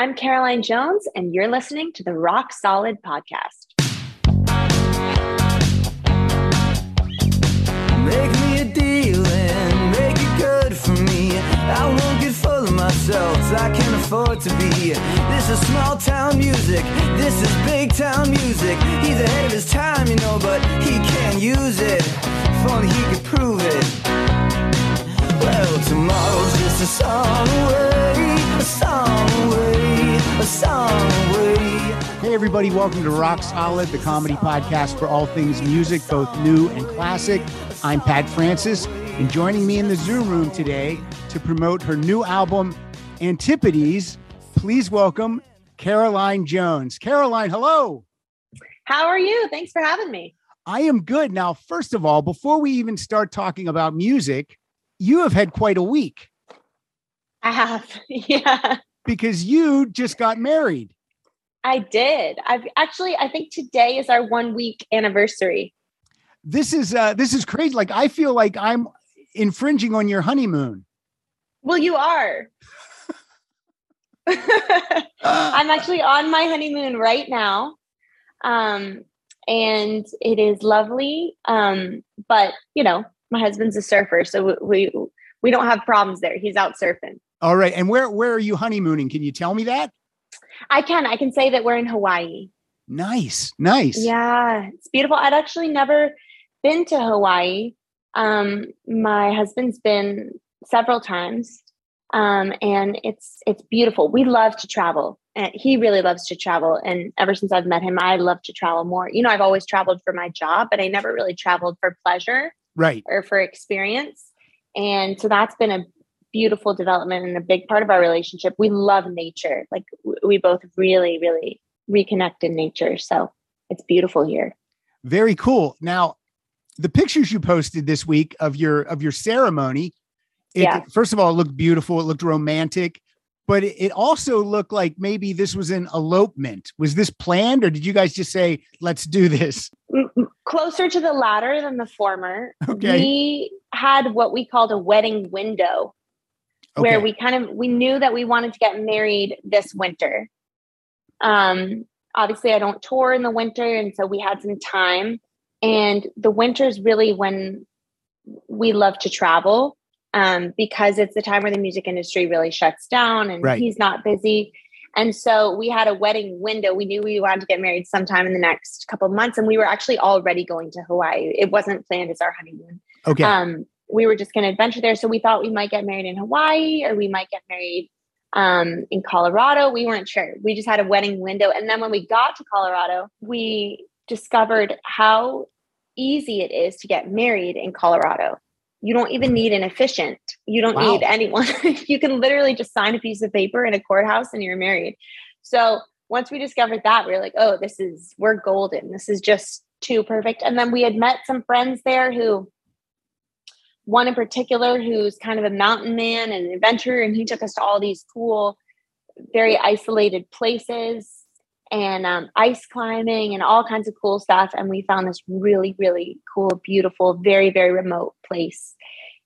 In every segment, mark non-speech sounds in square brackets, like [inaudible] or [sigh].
I'm Caroline Jones, and you're listening to the Rock Solid Podcast. Make me a deal and make it good for me. I won't get full of myself, I can't afford to be. This is small town music, this is big town music. He's ahead of his time, you know, but he can't use it. If only he could prove it. Well, tomorrow's just a song away, a song away. Hey, everybody, welcome to Rock Solid, the comedy podcast for all things music, both new and classic. I'm Pat Francis, and joining me in the Zoom room today to promote her new album, Antipodes, please welcome Caroline Jones. Caroline, hello. How are you? Thanks for having me. I am good. Now, first of all, before we even start talking about music, you have had quite a week. I have, [laughs] yeah. Because you just got married. I did. I've actually, I think today is our one week anniversary. This is uh this is crazy. Like I feel like I'm infringing on your honeymoon. Well, you are. [laughs] I'm actually on my honeymoon right now. Um, and it is lovely. Um, but you know, my husband's a surfer, so we we don't have problems there. He's out surfing. All right. And where where are you honeymooning? Can you tell me that? I can. I can say that we're in Hawaii. Nice. Nice. Yeah, it's beautiful. I'd actually never been to Hawaii. Um, my husband's been several times. Um, and it's it's beautiful. We love to travel. And he really loves to travel. And ever since I've met him, I love to travel more. You know, I've always traveled for my job, but I never really traveled for pleasure Right. or for experience. And so that's been a beautiful development and a big part of our relationship. We love nature. Like we both really, really reconnect in nature. So it's beautiful here. Very cool. Now, the pictures you posted this week of your of your ceremony, it, Yeah. first of all, it looked beautiful. It looked romantic, but it, it also looked like maybe this was an elopement. Was this planned, or did you guys just say, "Let's do this"? Closer to the latter than the former. Okay. We had what we called a wedding window where we kind of we knew that we wanted to get married this winter. Um obviously I don't tour in the winter and so we had some time and the winter is really when we love to travel um because it's the time where the music industry really shuts down and Right. he's not busy. And so we had a wedding window. We knew we wanted to get married sometime in the next couple of months and we were actually already going to Hawaii. It wasn't planned as our honeymoon okay. um, we were just going to adventure there. So we thought we might get married in Hawaii or we might get married um, in Colorado. We weren't sure. We just had a wedding window. And then when we got to Colorado, we discovered how easy it is to get married in Colorado. You don't even need an officiant. You don't Wow. need anyone. [laughs] you can literally just sign a piece of paper in a courthouse and you're married. So once we discovered that, we were like, oh, this is, we're golden. This is just too perfect. And then we had met some friends there who, one in particular who's kind of a mountain man and an adventurer, and he took us to all these cool, very isolated places and um, ice climbing and all kinds of cool stuff. And we found this really, really cool, beautiful, very, very remote place.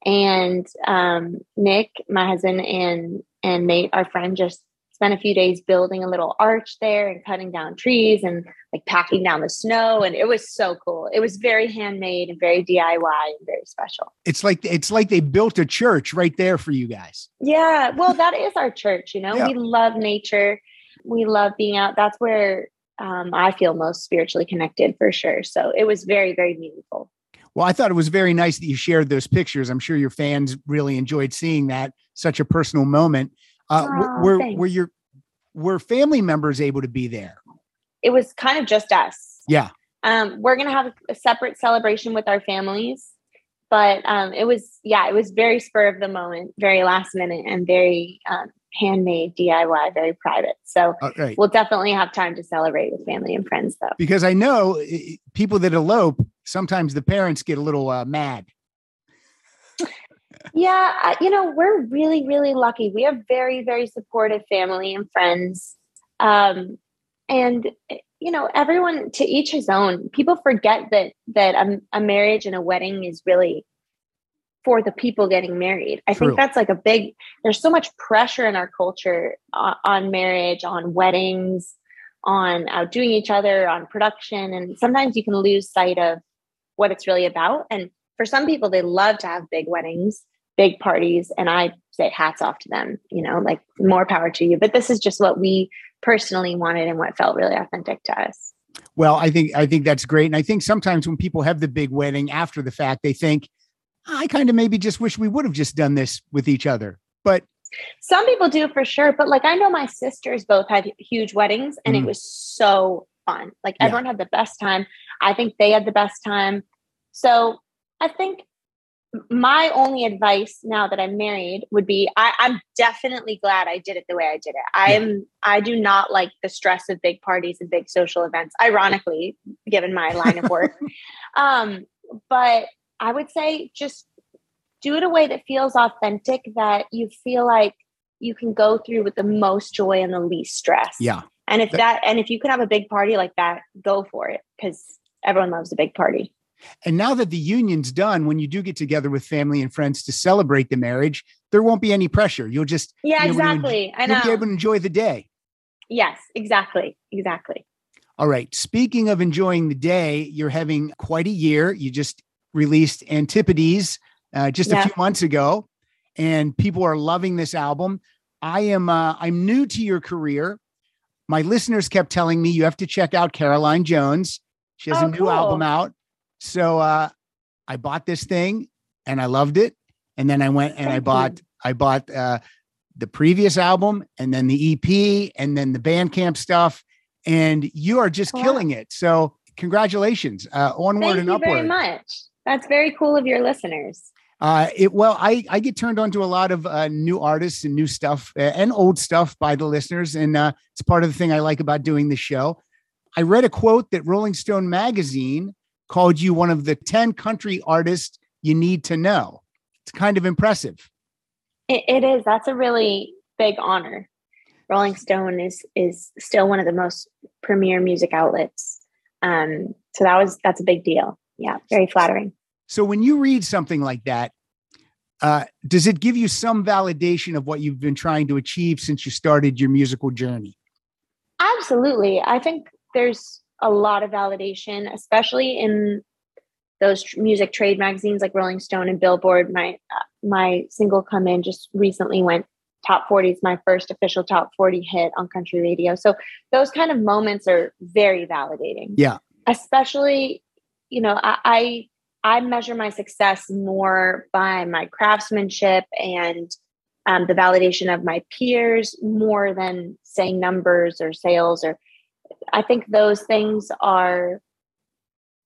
And um, Nick, my husband, and and Nate, our friend, just spent a few days building a little arch there and cutting down trees and like packing down the snow. And it was so cool. It was very handmade and very DIY and very special. it's like it's like they built a church right there for you guys. Yeah, well, that is our church. You know, Yeah. we love nature. We love being out. That's where um, I feel most spiritually connected for sure. So it was very, very meaningful. Well, I thought it was very nice that you shared those pictures. I'm sure your fans really enjoyed seeing that. Such a personal moment. Uh, Aw, were thanks. were your were family members able to be there? It was kind of just us. Yeah. Um, we're gonna have a separate celebration with our families, but um, it was yeah, it was very spur of the moment, very last minute, and very um, handmade DIY, very private. So Uh, right. we'll definitely have time to celebrate with family and friends, though. Because I know eh, people that elope, sometimes the parents get a little uh, mad. Yeah, you know, we're really, really lucky. We have very, very supportive family and friends. Um, and you know, everyone to each his own. People forget that that a, a marriage and a wedding is really for the people getting married. I True. think that's like a big, there's so much pressure in our culture on, on marriage, on weddings, on outdoing each other, on production. And sometimes you can lose sight of what it's really about. And for some people, they love to have big weddings, big parties. And I say hats off to them, you know, like more power to you. But this is just what we personally wanted and what felt really authentic to us. Well, I think I think that's great, and I think sometimes when people have the big wedding after the fact, they think, I kind of maybe just wish we would have just done this with each other. But Some people do for sure, but like I know my sisters both had huge weddings and Mm. it was so fun. Like Yeah. everyone had the best time. I think they had the best time. So I think my only advice now that I'm married would be I, I'm definitely glad I did it the way I did it. I am I do not like the stress of big parties and big social events, ironically, given my line of work. [laughs] um, but I would say just do it a way that feels authentic, that you feel like you can go through with the most joy and the least stress. yeah, And if That- that, and if you can have a big party like that, go for it because everyone loves a big party. And now that the union's done, when you do get together with family and friends to celebrate the marriage, there won't be any pressure. You'll just Yeah, you'll be able to- exactly. I you'll be able to enjoy the day. Yes, exactly. Exactly. All right. Speaking of enjoying the day, you're having quite a year. You just released Antipodes uh, just a few months ago, and people are loving this album. I am uh, I'm new to your career. My listeners kept telling me you have to check out Caroline Jones. She has Oh, a new cool. album out. So uh, I bought this thing and I loved it. And then I went and I Thank you. bought I bought uh, the previous album and then the EP and then the Bandcamp stuff. And you are just Wow. killing it. So congratulations. Uh, onward Thank and upward. Thank you very much. That's very cool of your listeners. Uh, it well, I I get turned on to a lot of uh, new artists and new stuff uh, and old stuff by the listeners, and uh, it's part of the thing I like about doing the show. I read a quote that Rolling Stone magazine called you one of the ten country artists you need to know. It's kind of impressive. It, it is. That's a really big honor. Rolling Stone is is still one of the most premier music outlets. Um, so that was that's a big deal. Yeah, very flattering. So when you read something like that, uh, does it give you some validation of what you've been trying to achieve since you started your musical journey? Absolutely. I think there's a lot of validation, especially in those music trade magazines like Rolling Stone and Billboard. My uh, my single "Come In" just recently went top 40. It's my first official top 40 hit on country radio. So those kind of moments are very validating. Yeah. Especially, you know, I I, I measure my success more by my craftsmanship and um, the validation of my peers more than saying numbers or sales or i think those things are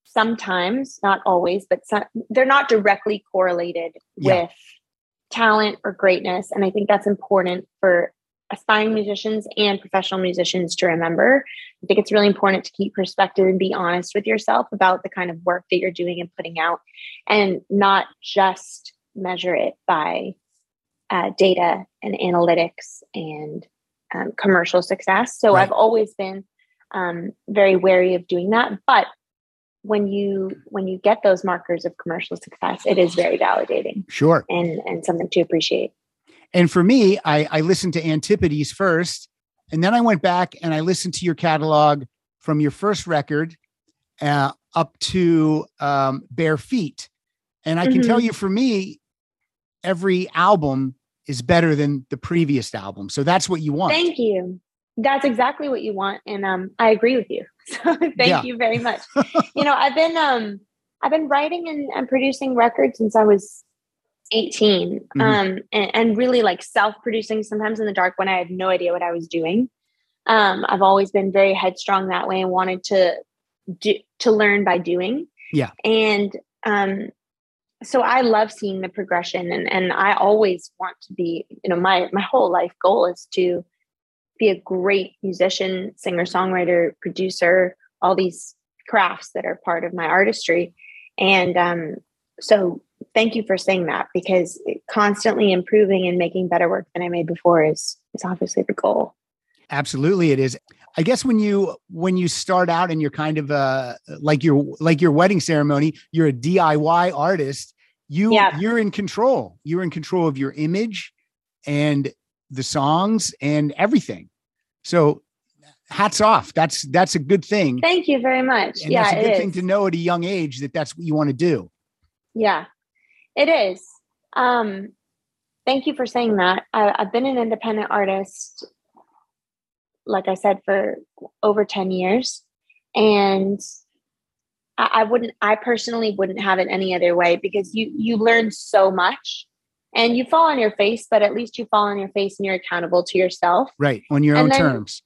sometimes not always but some, they're not directly correlated Yeah. with talent or greatness and i think that's important for aspiring musicians and professional musicians to remember i think it's really important to keep perspective and be honest with yourself about the kind of work that you're doing and putting out and not just measure it by uh, data and analytics and um, commercial success. So Right. I've always been um, very wary of doing that. But when you when you get those markers of commercial success, it is very validating Sure. and and something to appreciate. And for me, I, I listened to Antipodes first, and then I went back and I listened to your catalog from your first record uh, up to um, Bare Feet. And I can tell Mhm. you, for me, every album is better than the previous album. So that's what you want. Thank you. That's exactly what you want, and um, I agree with you. [laughs] So thank Yeah. you very much. [laughs] you know, I've been um, I've been writing and, and producing records since I was 18, Mhm. um, and, and really like self-producing. Sometimes in the dark when I had no idea what I was doing. Um, I've always been very headstrong that way and wanted to do to learn by doing. Yeah. and um, so I love seeing the progression, and and I always want to be. You know, my my whole life goal is to be a great musician, singer, songwriter, producer, all these crafts that are part of my artistry. And um, so thank you for saying that because constantly improving and making better work than I made before is is obviously the goal. Absolutely, it is. I guess when you when you start out and you're kind of uh like your like your wedding ceremony, you're a DIY artist. you Yeah. you're in control. You're in control of your image and the songs and everything. So hats off. That's that's a good thing. Thank you very much. And yeah, that's a good thing to know at a young age that that's what you want to do. Yeah, it is. Um, thank you for saying that. I, I've been an independent artist, like I said, for over 10 years. And I, I wouldn't, I personally wouldn't have it any other way because you, you learn so much and you fall on your face, but at least you fall on your face and you're accountable to yourself. Right. On your And own then- terms.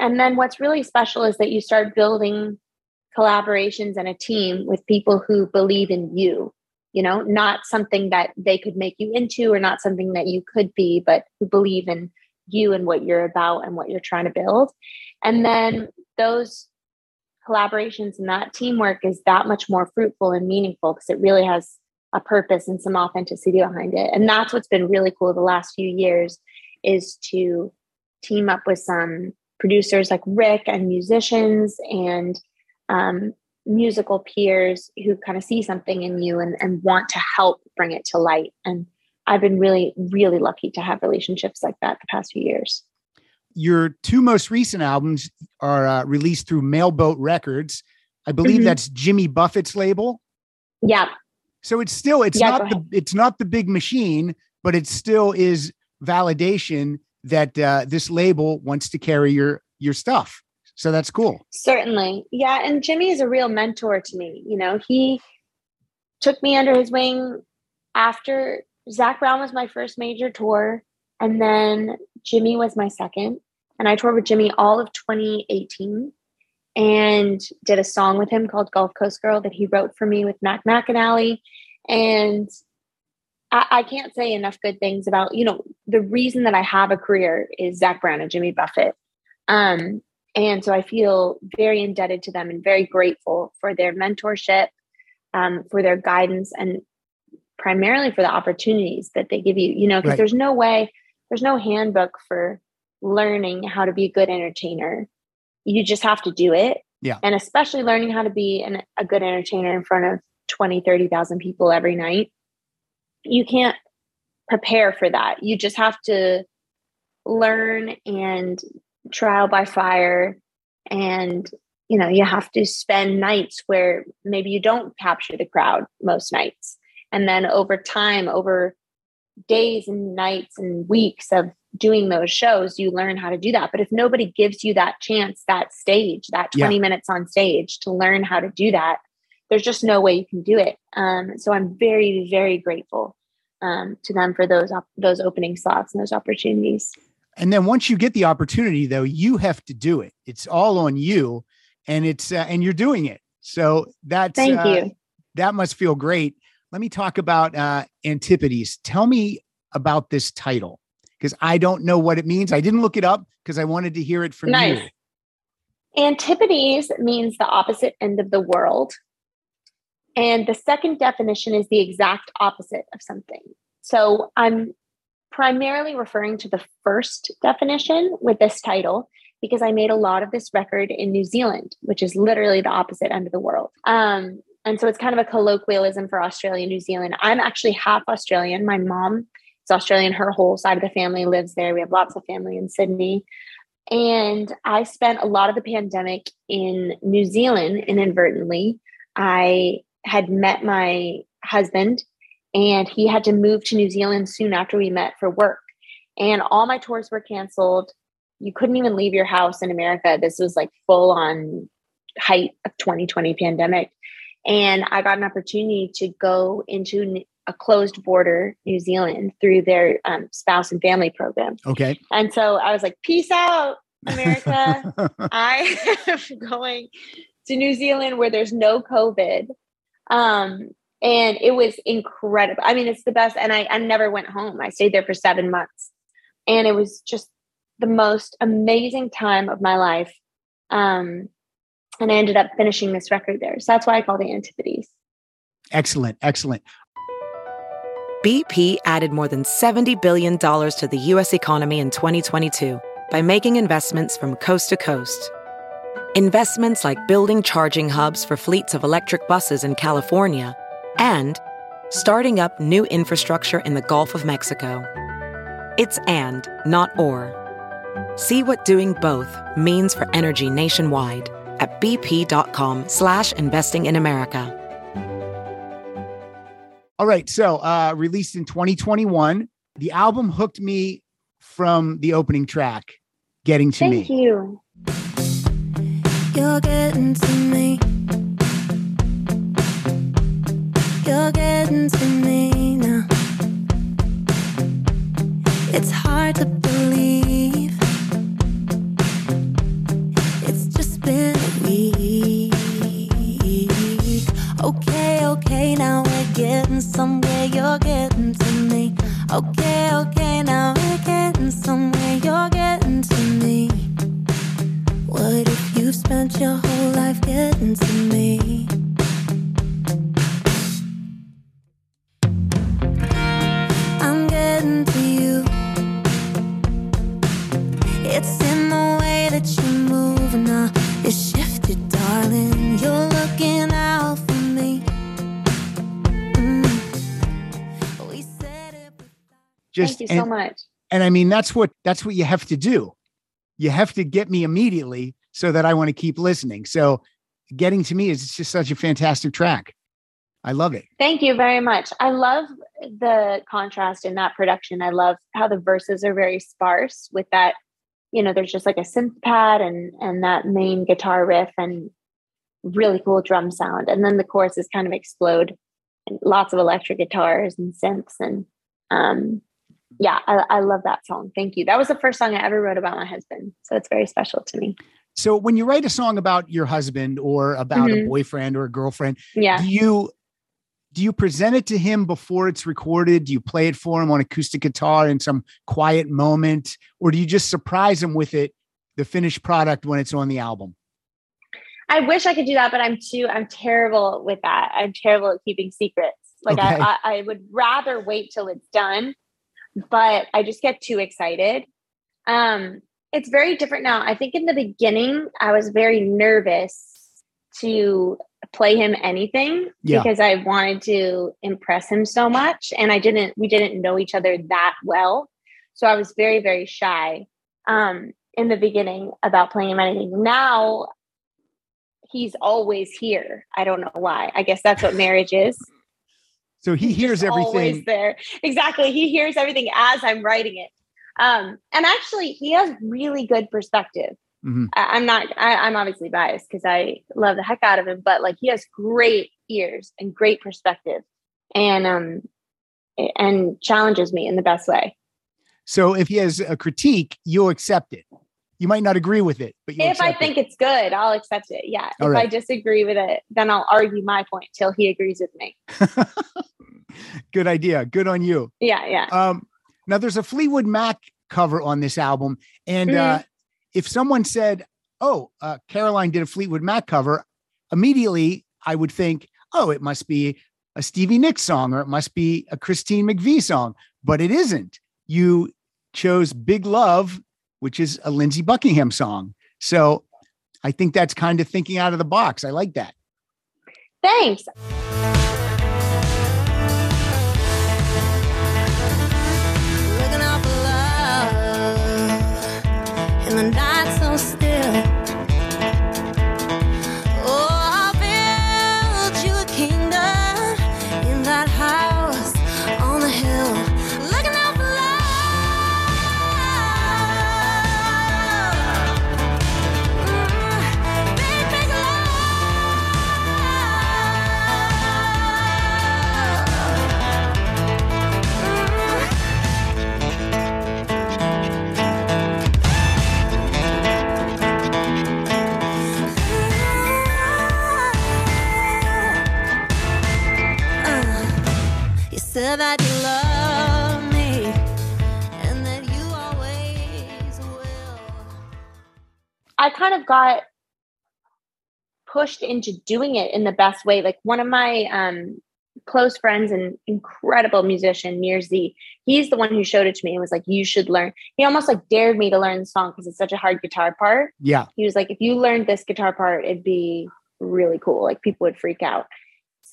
And then what's really special is that you start building collaborations and a team with people who believe in you, you know, not something that they could make you into or not something that you could be, but who believe in you and what you're about and what you're trying to build. And then those collaborations and that teamwork is that much more fruitful and meaningful because it really has a purpose and some authenticity behind it. And that's what's been really cool the last few years is to team up with some producers like Rick and musicians and um, musical peers who kind of see something in you and, and want to help bring it to light. And I've been really, really lucky to have relationships like that the past few years. Your two most recent albums are uh, released through Mailboat Records. I believe Mhm. that's Jimmy Buffett's label. Yeah, So it's still it's Yeah, not the it's not the big machine, but it still is validation that uh, this label wants to carry your your stuff. So that's cool. certainly. Yeah. And Jimmy is a real mentor to me. You know, he took me under his wing after Zac Brown was my first major tour. And then Jimmy was my second. And I toured with Jimmy all of 2018 and did a song with him called Gulf Coast Girl that he wrote for me with Mac McAnally. And I, I can't say enough good things about, you know, the reason that I have a career is Zac Brown and Jimmy Buffett. Um, and so I feel very indebted to them and very grateful for their mentorship, um, for their guidance, and primarily for the opportunities that they give you. You know, because Right. there's no way, there's no handbook for learning how to be a good entertainer. You just have to do it. Yeah. And especially learning how to be an, a good entertainer in front of 20, 30,000 people every night. You can't prepare for that. You just have to learn and trial by fire and you know you have to spend nights where maybe you don't capture the crowd most nights and then over time over days and nights and weeks of doing those shows you learn how to do that but if nobody gives you that chance that stage that Yeah. 20 minutes on stage to learn how to do that there's just no way you can do it um, so i'm very very grateful um, to them for those op- those opening slots and those opportunities And then once you get the opportunity, though, you have to do it. It's all on you, and it's uh, and you're doing it. So that's thank uh, you That must feel great. Let me talk about uh, Antipodes. Tell me about this title because I don't know what it means. I didn't look it up because I wanted to hear it from Nice. you. Antipodes means the opposite end of the world. And the second definition is the exact opposite of something. So I'm primarily referring to the first definition with this title because I made a lot of this record in New Zealand, which is literally the opposite end of the world. Um, and so it's kind of a colloquialism for Australia, New Zealand. I'm actually half Australian. My mom is Australian. Her whole side of the family lives there. We have lots of family in Sydney. And I spent a lot of the pandemic in New Zealand inadvertently. I had met my husband and he had to move to New Zealand soon after we met for work. And all my tours were canceled. You couldn't even leave your house in America. This was like full on height of 2020 pandemic. And I got an opportunity to go into a closed border New Zealand through their um, spouse and family program. Okay. And so I was like, peace out, America. [laughs] I am going to New Zealand where there's no COVID. Um, and it was incredible. I mean, it's the best. And I, I never went home. I stayed there for seven months. And it was just the most amazing time of my life. Um, and I ended up finishing this record there. So that's why I call the Antipodes. excellent. Excellent. BP added more than $70 billion to the U.S. economy in 2022 by making investments from coast to coast. Investments like building charging hubs for fleets of electric buses in California and starting up new infrastructure in the Gulf of Mexico. It's and, not or. See what doing both means for energy nationwide at bp.com slash investing in America. All right. So, uh, released in 2021, the album hooked me from the opening track, Getting to Thank Me. you. You're getting to me. You're getting to me now. It's hard to believe. Been a week. Okay, okay, now we're getting somewhere. You're getting to me. Okay, okay, now we're getting somewhere. You're getting to me. What if you've spent your whole life getting to me? Just Thank you so much. and I mean that's what that's what you have to do. You have to get me immediately so that I want to keep listening. So, getting to me is just such a fantastic track. I love it. Thank you very much. I love the contrast in that production. I love how the verses are very sparse with that, you know, there's just like a synth pad and and that main guitar riff and really cool drum sound. And then the choruses kind of explode and lots of electric guitars and synths and um yeah, I, I love that song. Thank you. That was the first song I ever wrote about my husband. So it's very special to me. So, when you write a song about your husband or about a Mhm. boyfriend or a girlfriend, Yeah. do you do you present it to him before it's recorded? Do you play it for him on acoustic guitar in some quiet moment, or do you just surprise him with it, the finished product when it's on the album? I wish I could do that, but I'm too, I'm terrible with that. I'm terrible at keeping secrets. Like Okay. I, I, I would rather wait till it's done, but I just get too excited. Um, it's very different now. I think in the beginning, I was very nervous to play him anything Yeah. because I wanted to impress him so much. And I didn't, we didn't know each other that well. So I was very, very shy um, in the beginning about playing him anything. Now he's always here. I don't know why. I guess that's what marriage is. So he He's hears everything. Always there. Exactly. He hears everything as I'm writing it. Um, and actually, he has really good perspective. Mhm. I, I'm not. I, I'm obviously biased because I love the heck out of him, but like he has great ears and great perspective, and um, and challenges me in the best way. So if he has a critique, you'll accept it. You might not agree with it, but you If I think it's good, I'll accept it. Yeah. All if I disagree with it, then I'll argue my point till he agrees with me. [laughs] good idea. Good on you. Yeah. Yeah. Um, now there's a Fleetwood Mac cover on this album, and uh, if someone said, "Oh, uh, Caroline did a Fleetwood Mac cover," immediately I would think, "Oh, it must be a Stevie Nicks song, or it must be a Christine McVie song," but it isn't. You chose "Big Love," which is a Lindsey Buckingham song. So I think that's kind of thinking out of the box. I like that. Thanks. The night that you love me and that you always will. I kind of got pushed into doing it in the best way. Like one of my um, close friends and incredible musician, Nir Z, he's the one who showed it to me and was like, you should learn. He almost like dared me to learn the song because it's such a hard guitar part. Yeah. He was like, if you learned this guitar part, it'd be really cool. Like people would freak out.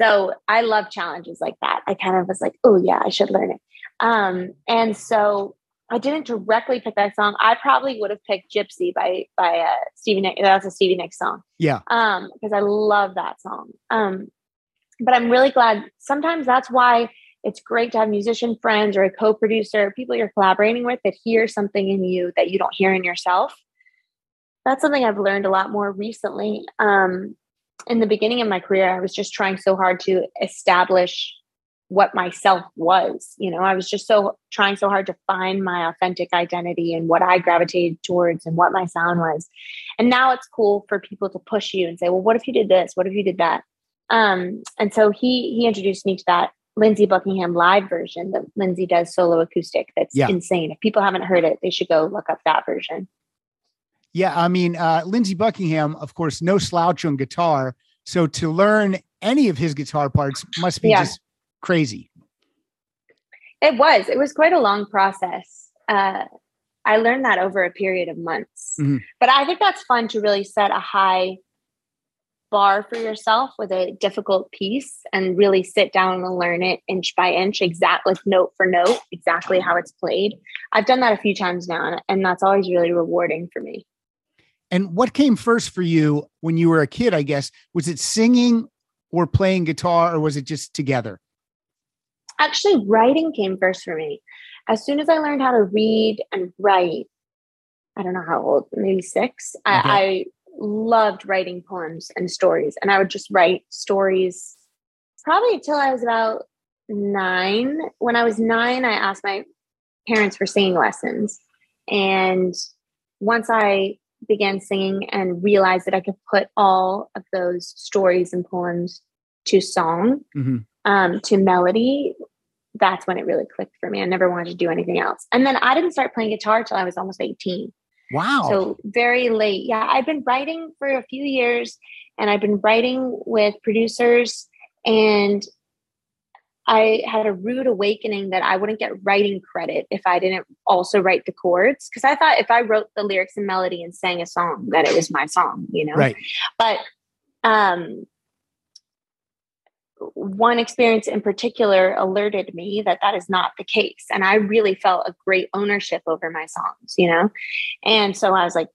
So I love challenges like that. I kind of was like, oh yeah, I should learn it. Um, and so I didn't directly pick that song. I probably would have picked Gypsy by by uh, Stevie Nicks. That's a Stevie Nicks song. Yeah. Um, because I love that song. Um, but I'm really glad. Sometimes that's why it's great to have musician friends or a co-producer, people you're collaborating with that hear something in you that you don't hear in yourself. That's something I've learned a lot more recently. Um, in the beginning of my career, I was just trying so hard to establish what myself was. You know, I was just so trying so hard to find my authentic identity and what I gravitated towards and what my sound was. And now it's cool for people to push you and say, well, what if you did this? What if you did that? Um, and so he he introduced me to that Lindsey Buckingham live version that Lindsey does solo acoustic. That's Yeah. insane. If people haven't heard it, they should go look up that version. Yeah, I mean, uh, Lindsey Buckingham, of course, no slouch on guitar. So to learn any of his guitar parts must be Yeah. just crazy. It was. It was quite a long process. Uh, I learned that over a period of months. Mhm. But I think that's fun to really set a high bar for yourself with a difficult piece and really sit down and learn it inch by inch, exact like note for note, exactly how it's played. I've done that a few times now, and that's always really rewarding for me. And what came first for you when you were a kid, I guess? Was it singing or playing guitar, or was it just together? Actually, writing came first for me. As soon as I learned how to read and write, I don't know how old, maybe six, I, I loved writing poems and stories. And I would just write stories probably until I was about nine. When I was nine, I asked my parents for singing lessons. And once I began singing and realized that I could put all of those stories and poems to song, Mhm. um, to melody, that's when it really clicked for me. I never wanted to do anything else. And then I didn't start playing guitar till I was almost 18. Wow. So very late. Yeah, I've been writing for a few years and I've been writing with producers and I had a rude awakening that I wouldn't get writing credit if I didn't also write the chords because I thought if I wrote the lyrics and melody and sang a song that it was my song, you know. right. But um one experience in particular alerted me that that is not the case and i really felt a great ownership over my songs you know and so i was like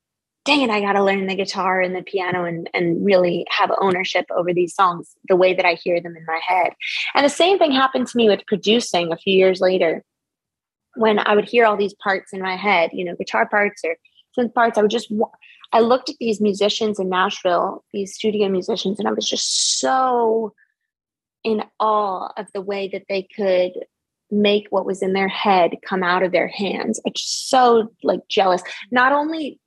dang it i got to learn the guitar and the piano and, and really have ownership over these songs the way that i hear them in my head and the same thing happened to me with producing a few years later when i would hear all these parts in my head you know guitar parts or synth parts i would just i looked at these musicians in nashville these studio musicians and i was just so in awe of the way that they could make what was in their head come out of their hands. Just so like jealous. Not only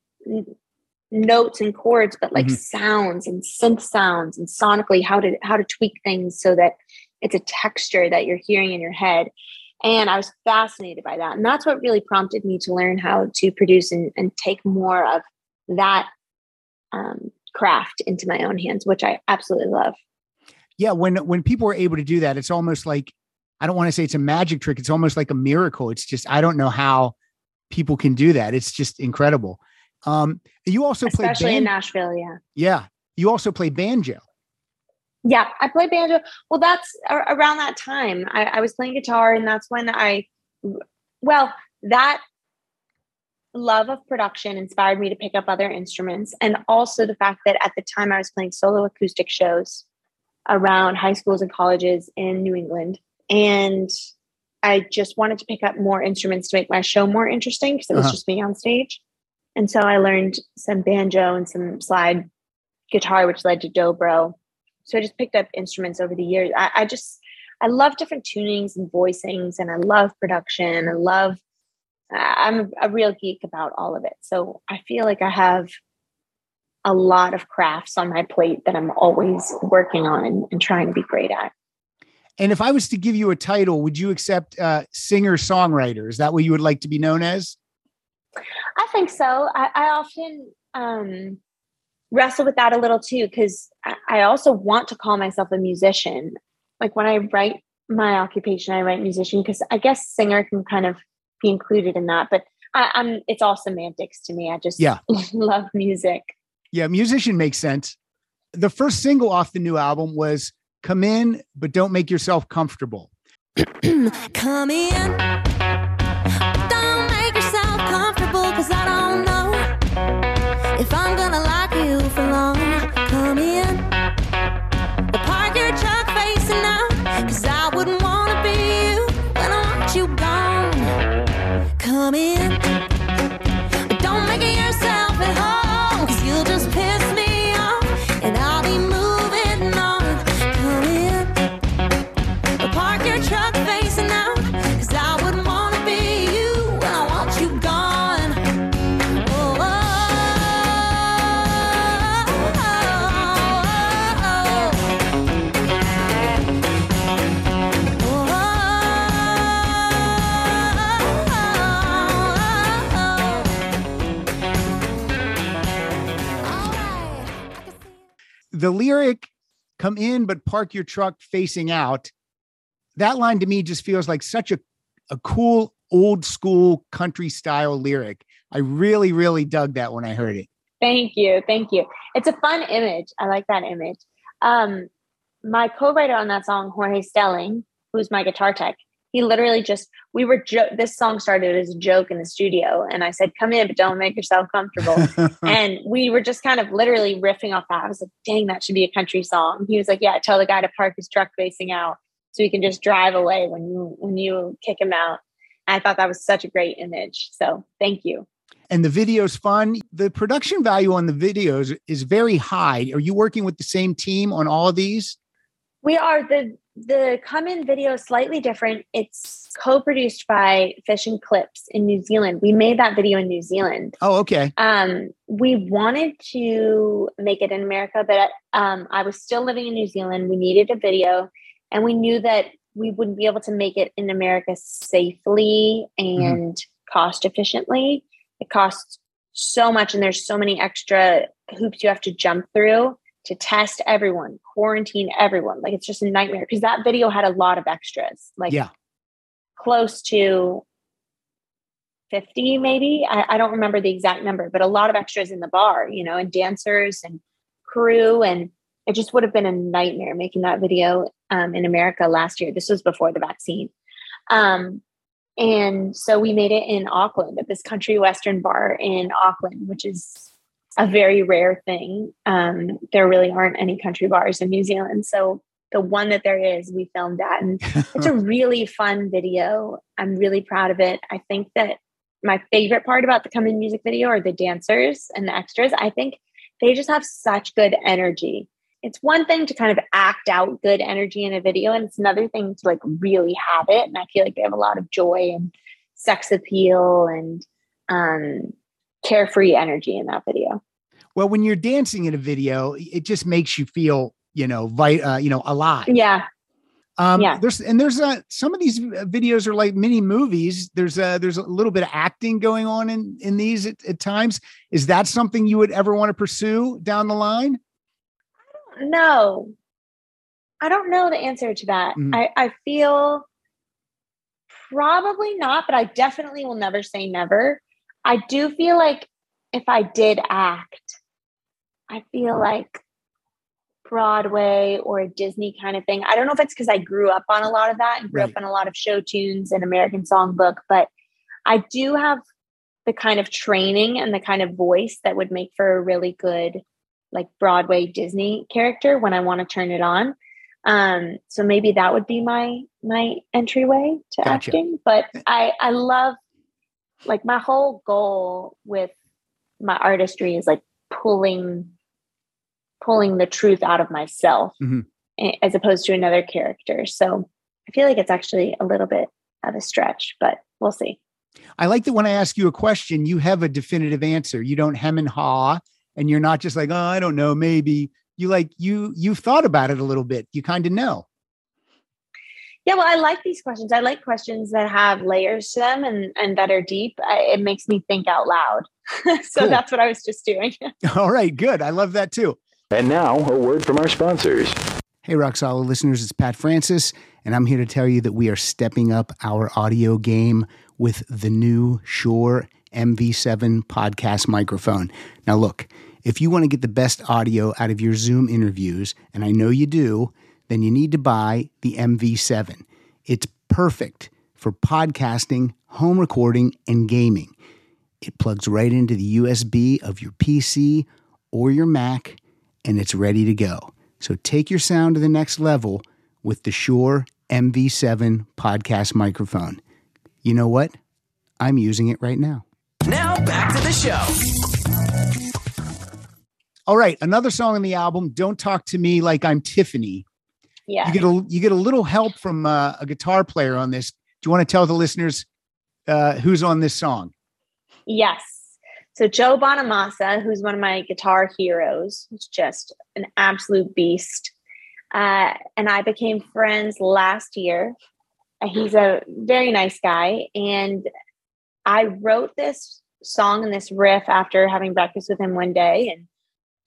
notes and chords, but like Mhm. sounds and synth sounds and sonically how to how to tweak things so that it's a texture that you're hearing in your head. And I was fascinated by that. And that's what really prompted me to learn how to produce and, and take more of that um, craft into my own hands, which I absolutely love. Yeah. When when people are able to do that, it's almost like I don't want to say it's a magic trick. It's almost like a miracle. It's just I don't know how people can do that. It's just incredible. Um, you also play Especially in Nashville, yeah. yeah. You also play banjo. Yeah, I play banjo. Well, that's around that time. I, I was playing guitar, and that's when I, well, that love of production inspired me to pick up other instruments. And also the fact that at the time I was playing solo acoustic shows around high schools and colleges in New England. And I just wanted to pick up more instruments to make my show more interesting because it was Uh-huh. just me on stage. And so I learned some banjo and some slide guitar, which led to dobro. So I just picked up instruments over the years. I, I just I love different tunings and voicings, and I love production. I love. I'm a real geek about all of it. So I feel like I have a lot of crafts on my plate that I'm always working on and, trying to be great at. And if I was to give you a title, would you accept uh, singer songwriter? Is that what you would like to be known as? I think so. I, I often um, wrestle with that a little too, because I, I also want to call myself a musician. Like when I write my occupation, I write musician because I guess singer can kind of be included in that. But I, I'm it's all semantics to me. I just Yeah. [laughs] love music. Yeah, musician makes sense. The first single off the new album was come in, but don't make yourself comfortable. [clears throat] Come in. The lyric, come in, but park your truck facing out. That line to me just feels like such a, a cool, old school country style lyric. I really, really dug that when I heard it. Thank you. Thank you. It's a fun image. I like that image. Um, my co-writer on that song, Jorge Stelling, who's my guitar tech, he literally just we were jo- this song started as a joke in the studio, and I said, "Come in, but don't make yourself comfortable." [laughs] and we were just kind of literally riffing off that. I was like, "Dang, that should be a country song." He was like, "Yeah, tell the guy to park his truck facing out so he can just drive away when you when you kick him out." I thought that was such a great image. So thank you. and the video's fun. The production value on the videos is very high. Are you working with the same team on all of these? We are the the come in video is slightly different. It's co-produced by Fish and Clips in New Zealand. We made that video in New Zealand. Oh, okay. Um, we wanted to make it in America, but um, I was still living in New Zealand. We needed a video, and we knew that we wouldn't be able to make it in America safely and cost efficiently. It costs so much, and there's so many extra hoops you have to jump through to test everyone, quarantine everyone. Like it's just a nightmare because that video had a lot of extras, like Yeah. close to 50 maybe I, I don't remember the exact number but a lot of extras in the bar you know and dancers and crew and it just would have been a nightmare making that video um, in america last year this was before the vaccine um, and so we made it in auckland at this country western bar in auckland which is a very rare thing um, there really aren't any country bars in new zealand so the one that there is we filmed at and it's a [laughs] really fun video. I'm really proud of it. I think that my favorite part about the Come In music video are the dancers and the extras. I think they just have such good energy. It's one thing to kind of act out good energy in a video, and it's another thing to like really have it. And I feel like they have a lot of joy and sex appeal and um, carefree energy in that video. Well, when you're dancing in a video, it just makes you feel, you know, vi- uh, you know, alive. Yeah, Um, Yeah. There's and there's uh, some of these videos are like mini movies. There's uh, there's a little bit of acting going on in in these at, at times. Is that something you would ever want to pursue down the line? no, I don't know the answer to that. Mhm. I, I feel probably not, but I definitely will never say never. I do feel like if I did act, I feel like Broadway or a Disney kind of thing. I don't know if it's because I grew up on a lot of that and grew Right. up on a lot of show tunes and American Songbook, but I do have the kind of training and the kind of voice that would make for a really good like Broadway Disney character when I want to turn it on. Um, so maybe that would be my my entryway to Gotcha. acting. But I I love like my whole goal with my artistry is like pulling pulling the truth out of myself Mhm. as opposed to another character. So I feel like it's actually a little bit of a stretch, but we'll see. I like that when I ask you a question, you have a definitive answer. You don't hem and haw, and you're not just like, oh, I don't know, maybe. You like you you've thought about it a little bit. You kind of know. Yeah, well, I like these questions. I like questions that have layers to them and and that are deep. I, it makes me think out loud. [laughs] so Cool. that's what I was just doing. [laughs] All right, good. I love that too. And now, a word from our sponsors. Hey, Rock Solid listeners, it's Pat Francis, and I'm here to tell you that we are stepping up our audio game with the new Shure MV7 podcast microphone. Now, look, if you want to get the best audio out of your Zoom interviews, and I know you do, then you need to buy the MV7. It's perfect for podcasting, home recording, and gaming. It plugs right into the USB of your PC or your Mac, and it's ready to go. So take your sound to the next level with the Shure MV7 podcast microphone. You know what? I'm using it right now. Now back to the show. All right, another song on the album, "Don't Talk to Me Like I'm Tiffany." Yeah. You get a you get a little help from uh, a guitar player on this. Do you want to tell the listeners uh, who's on this song? Yes. So Joe Bonamassa, who's one of my guitar heroes, is just an absolute beast. Uh, and I became friends last year. Uh, He's a very nice guy. And I wrote this song and this riff after having breakfast with him one day and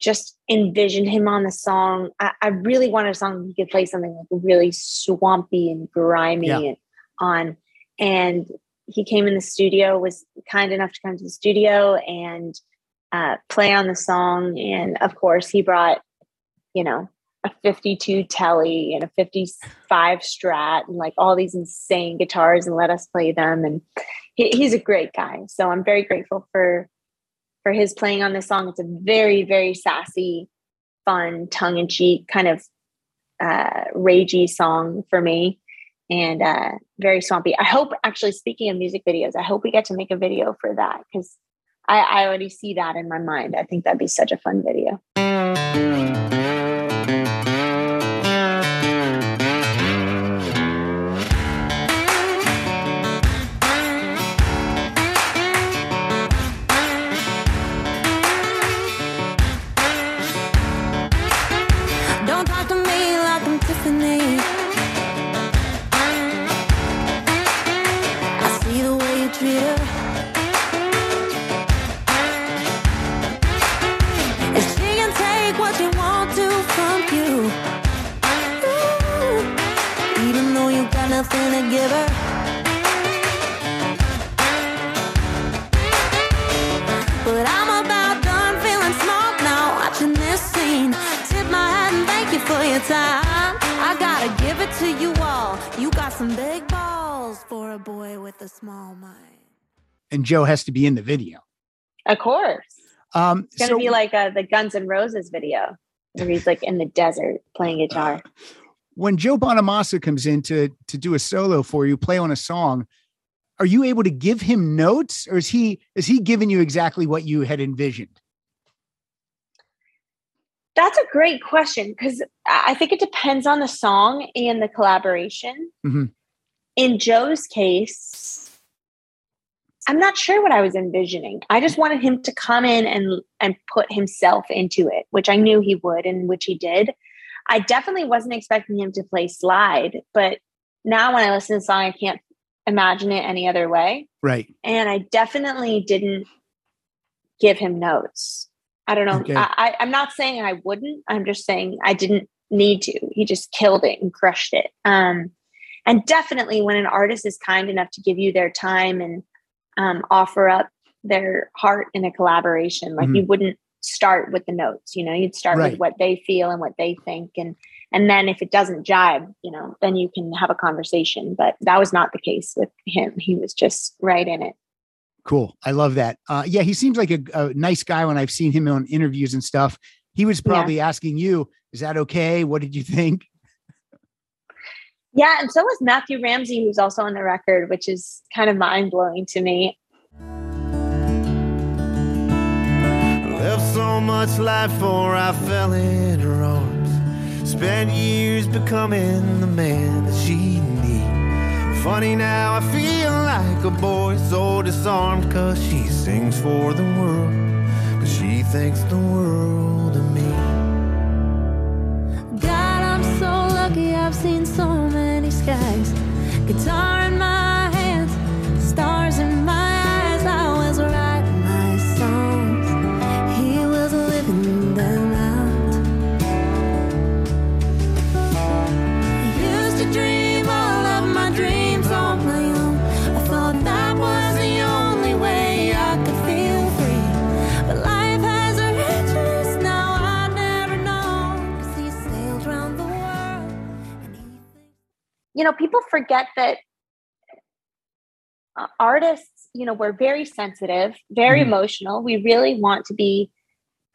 just envisioned him on the song. I, I really wanted a song he could play something like really swampy and grimy Yeah. and on. And he came in the studio, was kind enough to come to the studio and uh, play on the song. And of course, he brought, you know, a 52 Tele and a 55 strat and like all these insane guitars and let us play them. And he, he's a great guy. So I'm very grateful for for his playing on this song. It's a very, very sassy, fun, tongue in cheek kind of uh, ragey song for me and uh, very swampy. I hope, actually, speaking of music videos, I hope we get to make a video for that because I, I already see that in my mind. I think that'd be such a fun video. Thank you for your time. I gotta give it to you all. You got some big balls for a boy with a small mind. And Joe has to be in the video. Of course. Um, It's going to be like uh, the Guns N' Roses video where he's like in the desert playing guitar. [sighs] when Joe Bonamassa comes in to to do a solo for you, play on a song, are you able to give him notes, or is he is he giving you exactly what you had envisioned? That's a great question because I think it depends on the song and the collaboration. Mhm. In Joe's case, I'm not sure what I was envisioning. I just wanted him to come in and and put himself into it, which I knew he would, and which he did. I definitely wasn't expecting him to play slide, but now when I listen to the song, I can't imagine it any other way. Right. And I definitely didn't give him notes. I don't know. Okay. I, I, I'm not saying I wouldn't. I'm just saying I didn't need to. He just killed it and crushed it. Um, and definitely, when an artist is kind enough to give you their time and um, offer up their heart in a collaboration, like Mhm. you wouldn't start with the notes. You know, you'd start Right. with what they feel and what they think, and and then if it doesn't jibe, you know, then you can have a conversation. But that was not the case with him. He was just right in it. Cool. I love that. Uh, yeah, he seems like a, a nice guy when I've seen him on interviews and stuff. He was probably asking you, "Is that okay? What did you think?" Yeah, and so was Matthew Ramsey, who's also on the record, which is kind of mind blowing to me. Left so much life before I fell in her arms. Spent years becoming the man that she needed. Funny now, I feel like a boy so disarmed, cause she sings for the world, but she thinks the world of me. God, I'm so lucky I've seen so many skies. Guitar in my you know, people forget that uh, artists, you know, we're very sensitive, very Mhm. emotional. We really want to be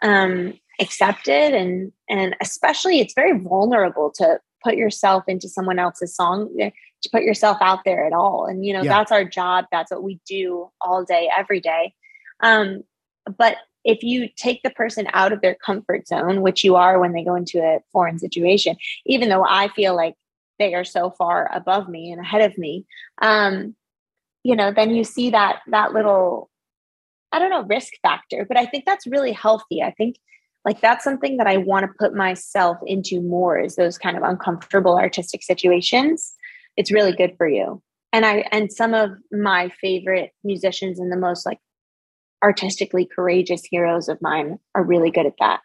um, accepted, and and especially it's very vulnerable to put yourself into someone else's song, eh, to put yourself out there at all. And you know, Yeah. that's our job. That's what we do all day, every day. Um, but if you take the person out of their comfort zone, which you are when they go into a foreign situation, even though I feel like they are so far above me and ahead of me, um, you know, then you see that that little, I don't know, risk factor. But I think that's really healthy. I think like that's something that I want to put myself into more is those kind of uncomfortable artistic situations. It's really good for you. And I and some of my favorite musicians and the most like artistically courageous heroes of mine are really good at that.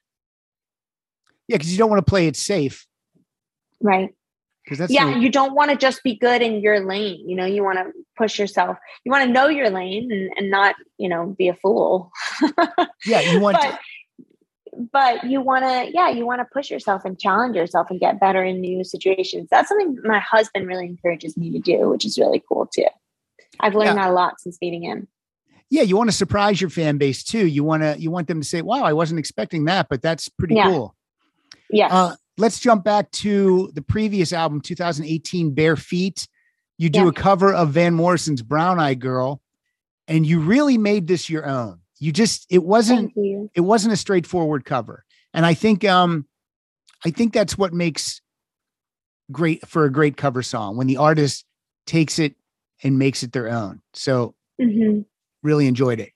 Yeah, because you don't want to play it safe. Right. Because that's yeah, the- you don't want to just be good in your lane. You know, you want to push yourself. You want to know your lane and, and not, you know, be a fool. yeah, you want but but you want to, yeah, you want to push yourself and challenge yourself and get better in new situations. That's something my husband really encourages me to do, which is really cool too. I've learned Yeah. that a lot since meeting him. yeah, you want to surprise your fan base too. You want to you want them to say, "Wow, I wasn't expecting that," but that's pretty Yeah. cool. Yeah. Uh, let's jump back to the previous album, 2018, Bare Feet. You do Yeah. a cover of Van Morrison's Brown Eyed Girl, and you really made this your own. You just it wasn't it wasn't a straightforward cover, and I think um I think that's what makes great for a great cover song when the artist takes it and makes it their own. So Mhm. really enjoyed it.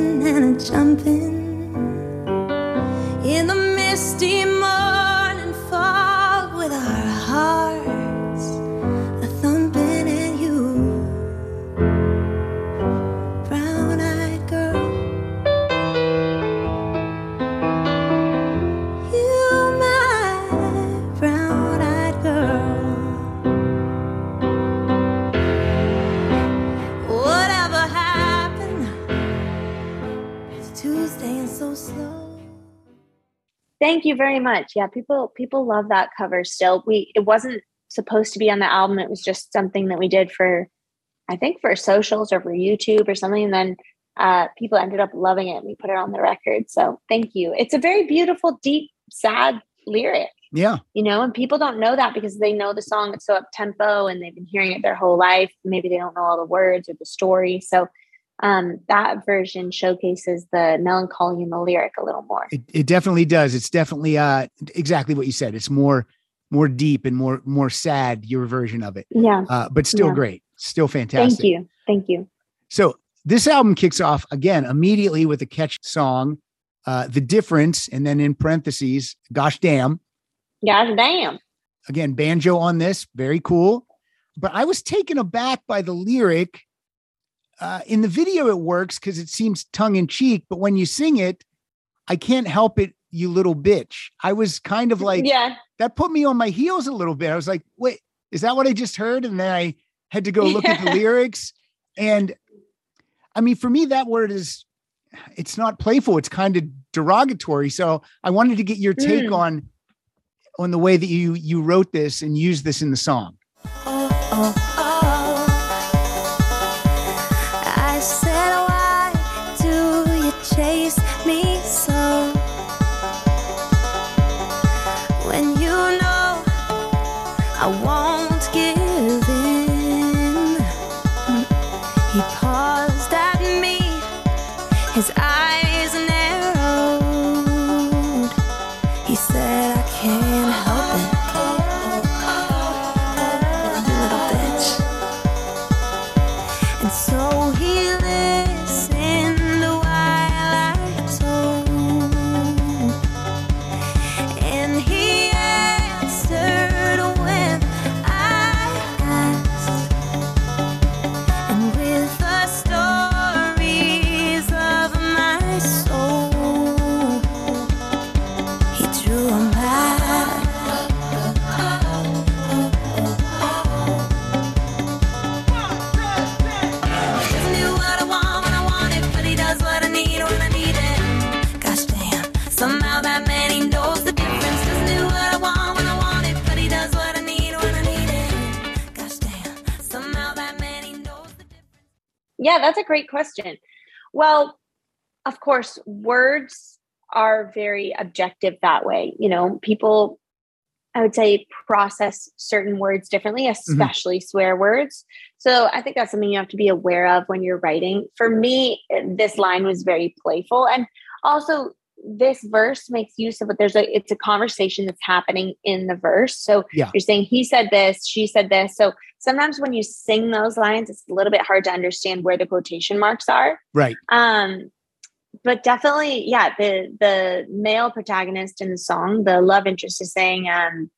And a jumping Thank you very much. Yeah, people people love that cover still. We it wasn't supposed to be on the album. It was just something that we did for I think for socials or for YouTube or something. And then uh, people ended up loving it and we put it on the record. So thank you. It's a very beautiful, deep, sad lyric, Yeah. you know, and people don't know that because they know the song, it's so up tempo and they've been hearing it their whole life. Maybe they don't know all the words or the story. So um, that version showcases the melancholy in the lyric a little more. It, it definitely does. It's definitely uh exactly what you said. It's more more deep and more more sad your version of it. Yeah. Uh, but still Yeah. great. Still fantastic. Thank you. Thank you. So this album kicks off again immediately with a catch song, uh, The Difference, and then in parentheses, Gosh Damn. Gosh damn. Again, banjo on this, very cool. But I was taken aback by the lyric. Uh, in the video, it works because it seems tongue in cheek, but when you sing it, I can't help it, you little bitch. I was kind of like, yeah. that put me on my heels a little bit. I was like, wait, is that what I just heard? And then I had to go look at the [laughs] lyrics. And I mean, for me, that word is it's not playful, it's kind of derogatory. So I wanted to get your take Mm. on on the way that you you wrote this and used this in the song. Oh, oh. That's a great question. Well, of course, words are very objective that way. You know, people, I would say, process certain words differently, especially mm-hmm. swear words. So I think that's something you have to be aware of when you're writing. For me, this line was very playful. And also, this verse makes use of it. There's a it's a conversation that's happening in the verse. So yeah. you're saying he said this, she said this. So sometimes when you sing those lines, it's a little bit hard to understand where the quotation marks are. Right. Um, but definitely, yeah, the the male protagonist in the song, the love interest is saying, um,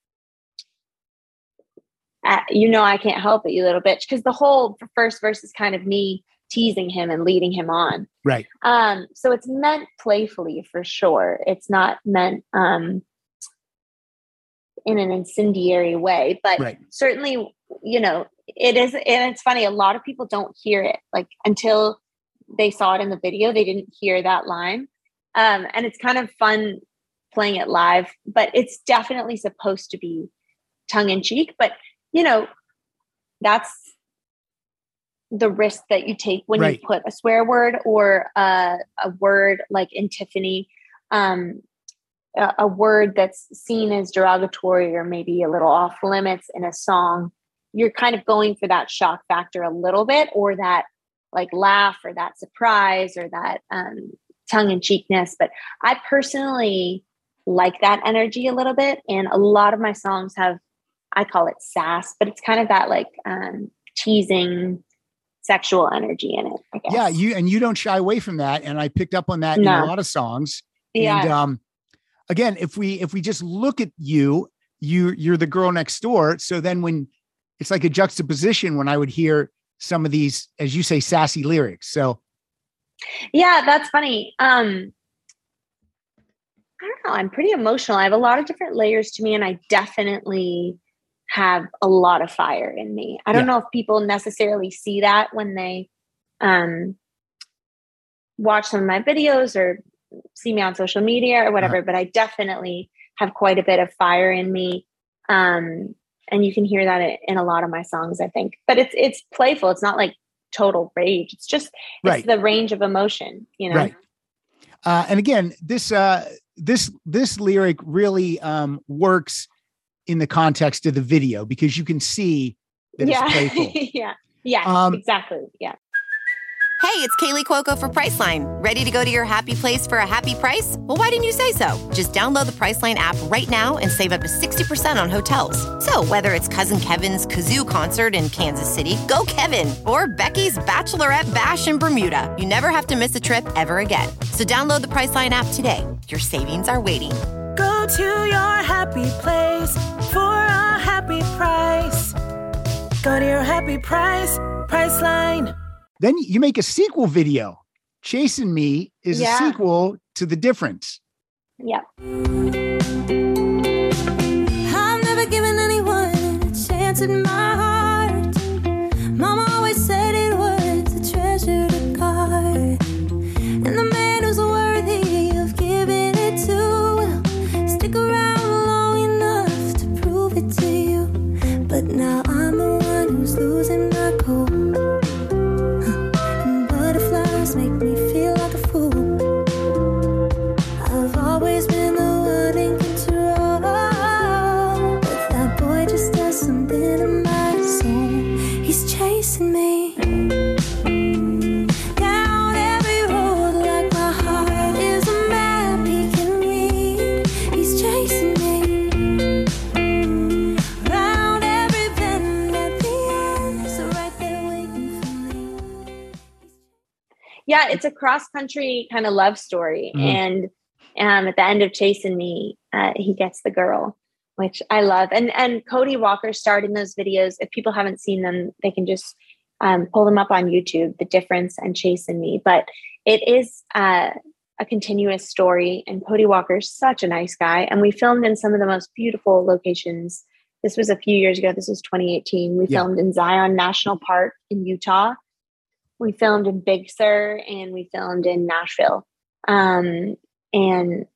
uh, you know, I can't help it, you little bitch. Because the whole first verse is kind of me teasing him and leading him on. Right. Um, so it's meant playfully for sure. It's not meant um in an incendiary way, but right. certainly, you know, it is and it's funny, a lot of people don't hear it like until they saw it in the video, they didn't hear that line. Um, and it's kind of fun playing it live, but it's definitely supposed to be tongue in cheek. But you know, that's the risk that you take when right. you put a swear word or a, a word like in Tiffany, um, a, a, word that's seen as derogatory or maybe a little off limits in a song. You're kind of going for that shock factor a little bit, or that like laugh or that surprise or that um, tongue in cheekness. But I personally like that energy a little bit. And a lot of my songs have, I call it sass, but it's kind of that like um, teasing sexual energy in it. Yeah, you and you don't shy away from that. And I picked up on that no. in a lot of songs. Yeah. And um, again, if we if we just look at you, you you're the girl next door. So then when it's like a juxtaposition when I would hear some of these, as you say, sassy lyrics. So, yeah, that's funny. Um, I don't know. I'm pretty emotional. I have a lot of different layers to me, and I definitely have a lot of fire in me. I don't yeah. know if people necessarily see that when they um, watch some of my videos or see me on social media or whatever, uh-huh. but I definitely have quite a bit of fire in me. Um, and you can hear that in a lot of my songs i think but it's it's playful it's not like total rage it's just it's right. the range of emotion you know right uh, and again this uh this this lyric really um works in the context of the video because you can see that yeah. it's [laughs] playful yeah yeah um, exactly yeah Hey, it's Kaley Cuoco for Priceline. Ready to go to your happy place for a happy price? Well, why didn't you say so? Just download the Priceline app right now and save up to 60% on hotels. So, whether it's Cousin Kevin's Kazoo concert in Kansas City, go Kevin, or Becky's Bachelorette Bash in Bermuda, you never have to miss a trip ever again. So, download the Priceline app today. Your savings are waiting. Go to your happy place for a happy price. Go to your happy price, Priceline. Then you make a sequel video. Chasing Me is yeah. a sequel to The Difference. Yep. Yeah, it's a cross country kind of love story. Mm-hmm. And um, at the end of Chasing Me, uh, he gets the girl, which I love. And and Cody Walker starred in those videos. If people haven't seen them, they can just um, pull them up on YouTube. The difference and Chasing Me, but it is uh, a continuous story. And Cody Walker's such a nice guy. And we filmed in some of the most beautiful locations. This was a few years ago. This was 2018. We yeah. filmed in Zion National Park in Utah we filmed in Big Sur and we filmed in Nashville. Um, and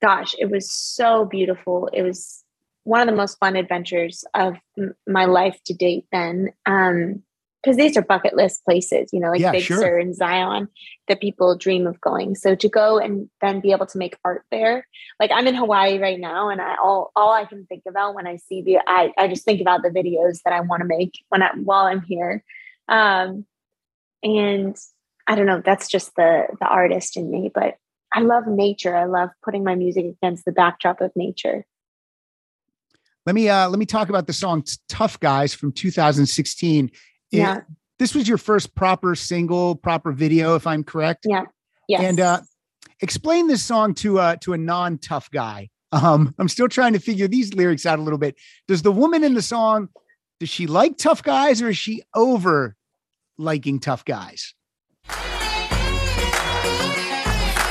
gosh, it was so beautiful. It was one of the most fun adventures of m- my life to date then. Um, because these are bucket list places, you know, like Yeah, Big sure. Sur and Zion that people dream of going. So to go and then be able to make art there, like I'm in Hawaii right now, and I all all I can think about when I see the I I just think about the videos that I want to make when I while I'm here, um, and I don't know. That's just the the artist in me, but I love nature. I love putting my music against the backdrop of nature. Let me uh let me talk about the song Tough Guys from 2016. It- Yeah. this was your first proper single, proper video, if I'm correct. Yeah. Yes. And uh explain this song to uh to a non-tough guy. Um, I'm still trying to figure these lyrics out a little bit. Does the woman in the song does she like tough guys or is she over liking tough guys?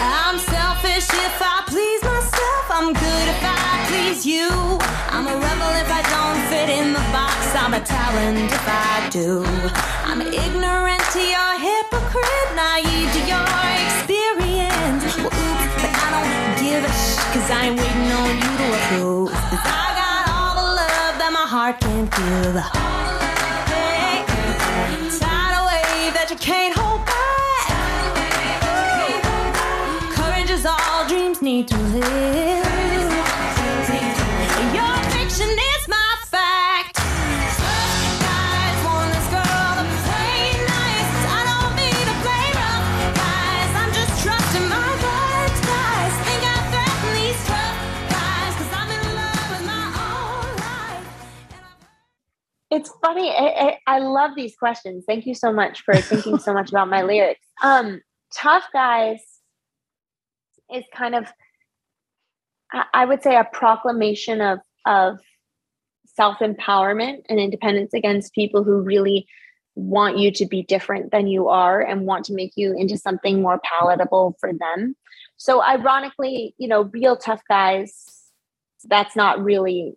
I'm selfish if I please myself. I'm good if I please you. I'm a rebel if I don't fit in the box. I'm a talent if I do. I'm ignorant to your hypocrite, naive to your experience. Well, oops, but I don't give a cause I ain't waiting on you to approve. I got all the love that my heart can. To live. Your fiction is my fact. Guys want this girl to play nice. I don't mean to play rough, guys. I'm just trusting my guys. Think I threaten these tough guys 'cause I'm in love with my own life. it's funny. I, I, I love these questions. Thank you so much for thinking so much about my [laughs] lyrics. Um, Tough Guys is kind of, I, would say, a proclamation of of self empowerment and independence against people who really want you to be different than you are and want to make you into something more palatable for them. So, ironically, you know, real tough guys, that's not really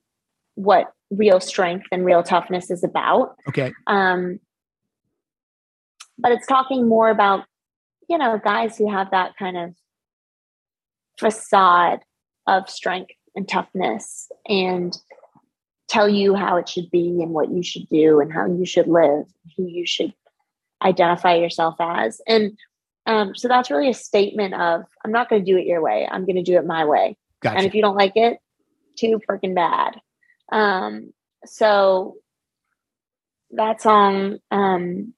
what real strength and real toughness is about. Okay. Um, but it's talking more about, you know, guys who have that kind of facade of strength and toughness and tell you how it should be and what you should do and how you should live, who you should identify yourself as. And um, so that's really a statement of I'm not going to do it your way. I'm going to do it my way. Gotcha. And if you don't like it, too freaking bad. Um, so that song, um,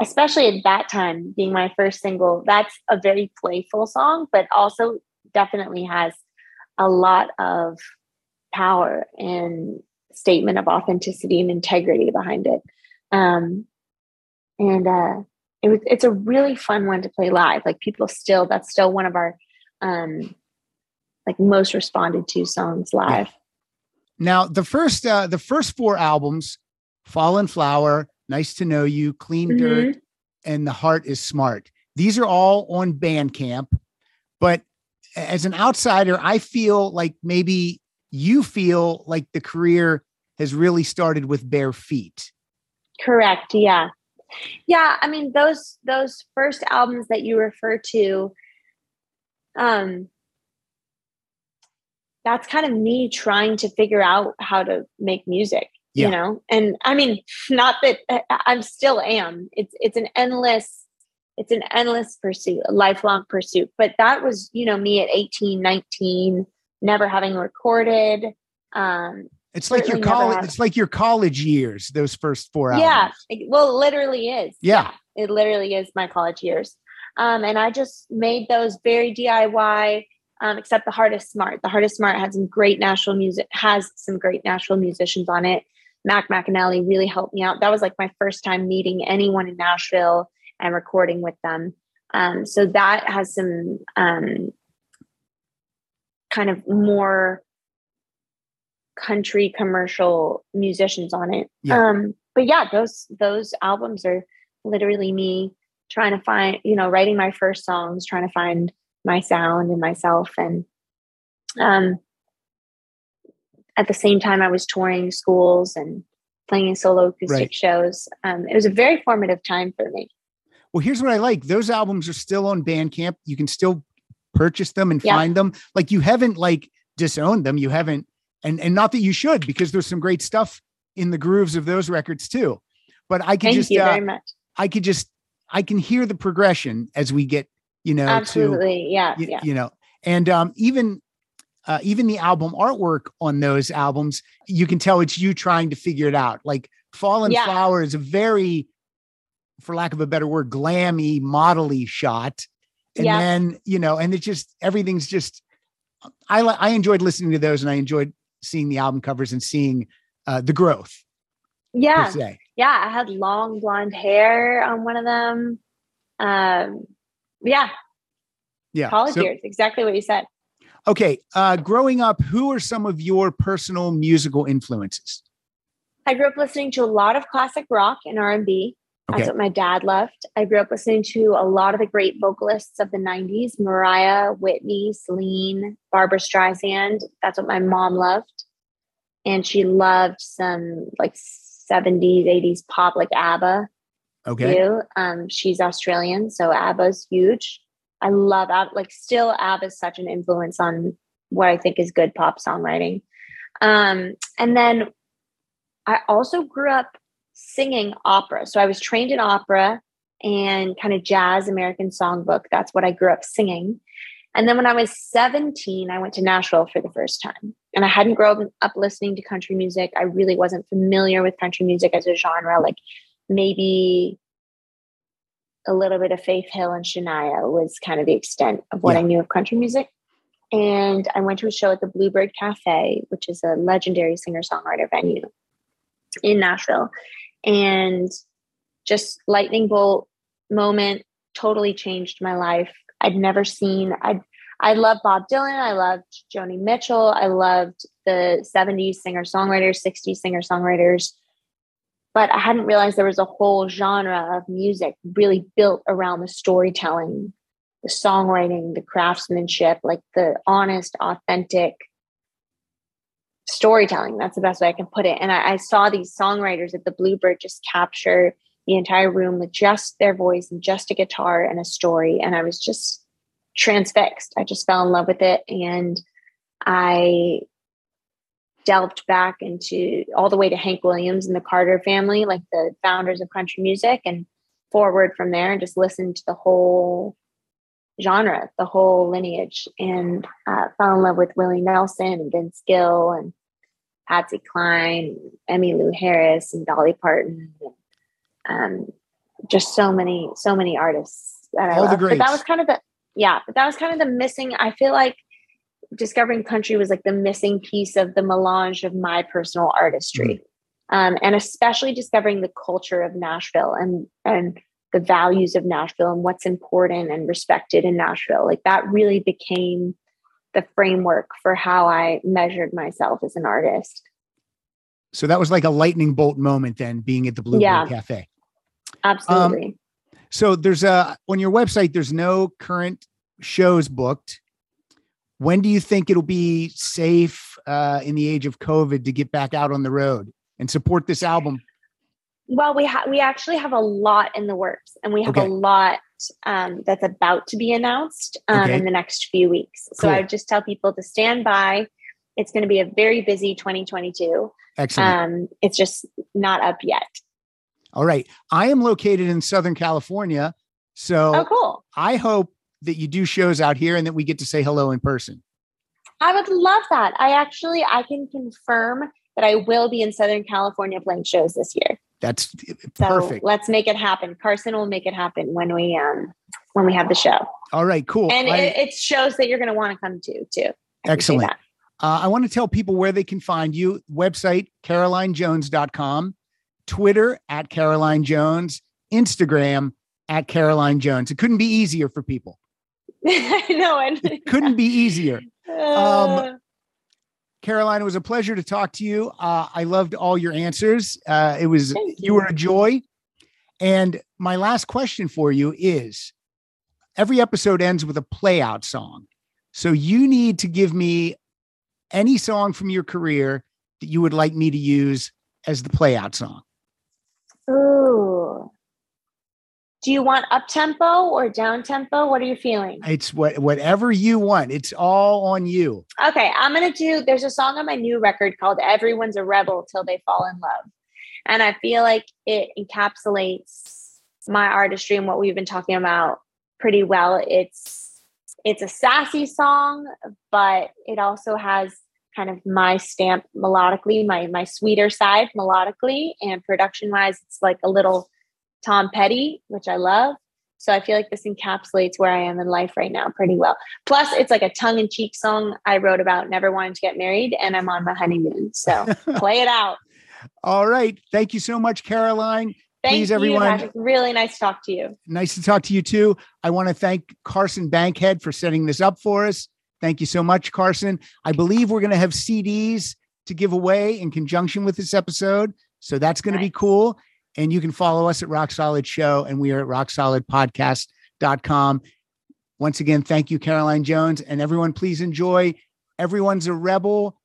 especially at that time, being my first single, that's a very playful song, but also definitely has a lot of power and statement of authenticity and integrity behind it. Um, and uh, it was it's a really fun one to play live. Like people still that's still one of our um, like most responded to songs live. Now, the first uh the first four albums, Fallen Flower, Nice to Know You, Clean Mhm. Dirt, and The Heart is Smart. These are all on Bandcamp, but as an outsider, I feel like maybe you feel like the career has really started with bare feet. Correct. Yeah. Yeah. I mean, those those first albums that you refer to, um, that's kind of me trying to figure out how to make music. Yeah. You know, and I mean, not that I- I'm still am. It's it's an endless, it's an endless pursuit, a lifelong pursuit. But that was, you know, me at 18, 19, never having recorded. Um, It's like your college. It's like your college years. Those first four hours. yeah it- well it literally is Yeah. it literally is my college years um, and i just made those very diy um, except the Heart is Smart the Heart is Smart had some great national music has some great national musicians on it mac mcanally really helped me out that was like my first time meeting anyone in nashville and recording with them um, so that has some um, kind of more country commercial musicians on it. Yeah. Um, but yeah, those those albums are literally me trying to find, you know, writing my first songs, trying to find my sound and myself. And um, at the same time, I was touring schools and playing solo acoustic Right. shows. Um, it was a very formative time for me. Well, here's what I like. Those albums are still on Bandcamp. You can still purchase them and Yeah. find them. Like you haven't like disowned them. You haven't, and and not that you should, because there's some great stuff in the grooves of those records too. but I could Thank just you uh, very much. I could just I can hear the progression as we get you know to Absolutely. Yeah. y- Yeah. you know and um even uh, even the album artwork on those albums you can tell it's you trying to figure it out like fallen Yeah. flower is a very for lack of a better word glammy modelly shot and Yeah. then you know and it's just everything's just i i enjoyed listening to those and i enjoyed seeing the album covers and seeing uh the growth Yeah. Yeah. I had long blonde hair on one of them. Um, yeah. yeah College So- years. Exactly what you said. okay uh growing up who are some of your personal musical influences I grew up listening to a lot of classic rock and R&B. That's what my dad loved. I grew up listening to a lot of the great vocalists of the 90s, Mariah, Whitney, Celine, Barbra Streisand. That's what my mom loved. And she loved some like 70s, 80s pop like ABBA okay too. Um, she's Australian, so ABBA's huge. I love ABBA. Like, still, ABBA is such an influence on what I think is good pop songwriting. Um, and then I also grew up singing opera. So I was trained in opera and kind of jazz American songbook. That's what I grew up singing. And then when I was 17, I went to Nashville for the first time. And I hadn't grown up listening to country music. I really wasn't familiar with country music as a genre. Like maybe a little bit of Faith Hill and Shania was kind of the extent of what Yeah. I knew of country music. And I went to a show at the Bluebird Cafe, which is a legendary singer songwriter venue in Nashville. And just lightning bolt moment totally changed my life. I'd never seen, I I loved Bob Dylan. I loved Joni Mitchell. I loved the 70s singer songwriters, 60s singer songwriters but I hadn't realized there was a whole genre of music really built around the storytelling, the songwriting, the craftsmanship, like the honest, authentic storytelling. That's the best way I can put it. And I, I saw these songwriters at the Bluebird just capture the entire room with just their voice and just a guitar and a story. And I was just transfixed. I just fell in love with it. And I delved back into all the way to Hank Williams and the Carter family, like the founders of country music, and forward from there and just listened to the whole genre, the whole lineage, and uh, fell in love with Willie Nelson and Vince Gill and Patsy Cline, Emmylou Harris, and Dolly Parton. And, um, just so many, so many artists that All the love. But that was kind of the yeah, but that was kind of the missing. I feel like discovering country was like the missing piece of the melange of my personal artistry um, and especially discovering the culture of nashville and and the values of nashville and what's important and respected in nashville like that really became the framework for how i measured myself as an artist so that was like a lightning bolt moment then being at the Blue Yeah. Cafe. absolutely So there's a on your website there's no current shows booked. When do you think it'll be safe uh, in the age of COVID to get back out on the road and support this album? Well, we have we actually have a lot in the works, and we have Okay. a lot um, that's about to be announced um, Okay. in the next few weeks. So Cool. I would just tell people to stand by. It's going to be a very busy 2022. Excellent. Um, it's just not up yet. All right. I am located in Southern California. So Oh, cool! I hope that you do shows out here and that we get to say hello in person. I would love that. I actually I can confirm that I will be in Southern California playing shows this year. That's So perfect. let's make it happen. Carson will make it happen when we um when we have the show, All right, cool. and I- it, it's shows that you're going to want to come to too. I Excellent. Uh, I want to tell people where they can find you. Website, carolinejones.com, Twitter at Caroline Jones, Instagram at Caroline Jones. It couldn't be easier for people. [laughs] I know. And It couldn't be easier. [laughs] Uh, Caroline, it was a pleasure to talk to you. Uh, I loved all your answers. Uh, it was Thank you were a joy. And my last question for you is: Every episode ends with a play out song, so you need to give me any song from your career that you would like me to use as the play out song. ooh. Do you want up tempo or down tempo? What are you feeling? It's what whatever you want. It's all on you. Okay, I'm gonna do. There's a song on my new record called "Everyone's a Rebel Till They Fall in Love," And I feel like it encapsulates my artistry and what we've been talking about pretty well. It's it's a sassy song, but it also has kind of my stamp melodically, my my sweeter side melodically, and production wise, it's like a little Tom Petty, which I love. So I feel like this encapsulates where I am in life right now pretty well. Plus, it's like a tongue in cheek song I wrote about never wanting to get married, and I'm on my honeymoon. So [laughs] play it out. All right. Thank you so much, Caroline. Thank Please, you, everyone. Patrick. Really nice to talk to you. Nice to talk to you too. I want to thank Carson Bankhead for setting this up for us. Thank you so much, Carson. I believe we're going to have CDs to give away in conjunction with this episode. So that's going to be cool. And you can follow us at Rock Solid Show, and we are at rocksolidpodcast.com. Once again, thank you, Caroline Jones. And everyone, please enjoy Everyone's a Rebel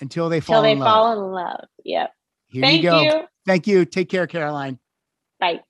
until they fall Till they in love. fall in love. Yep. Here Thank you go. you. Thank you. Take care, Caroline. Bye.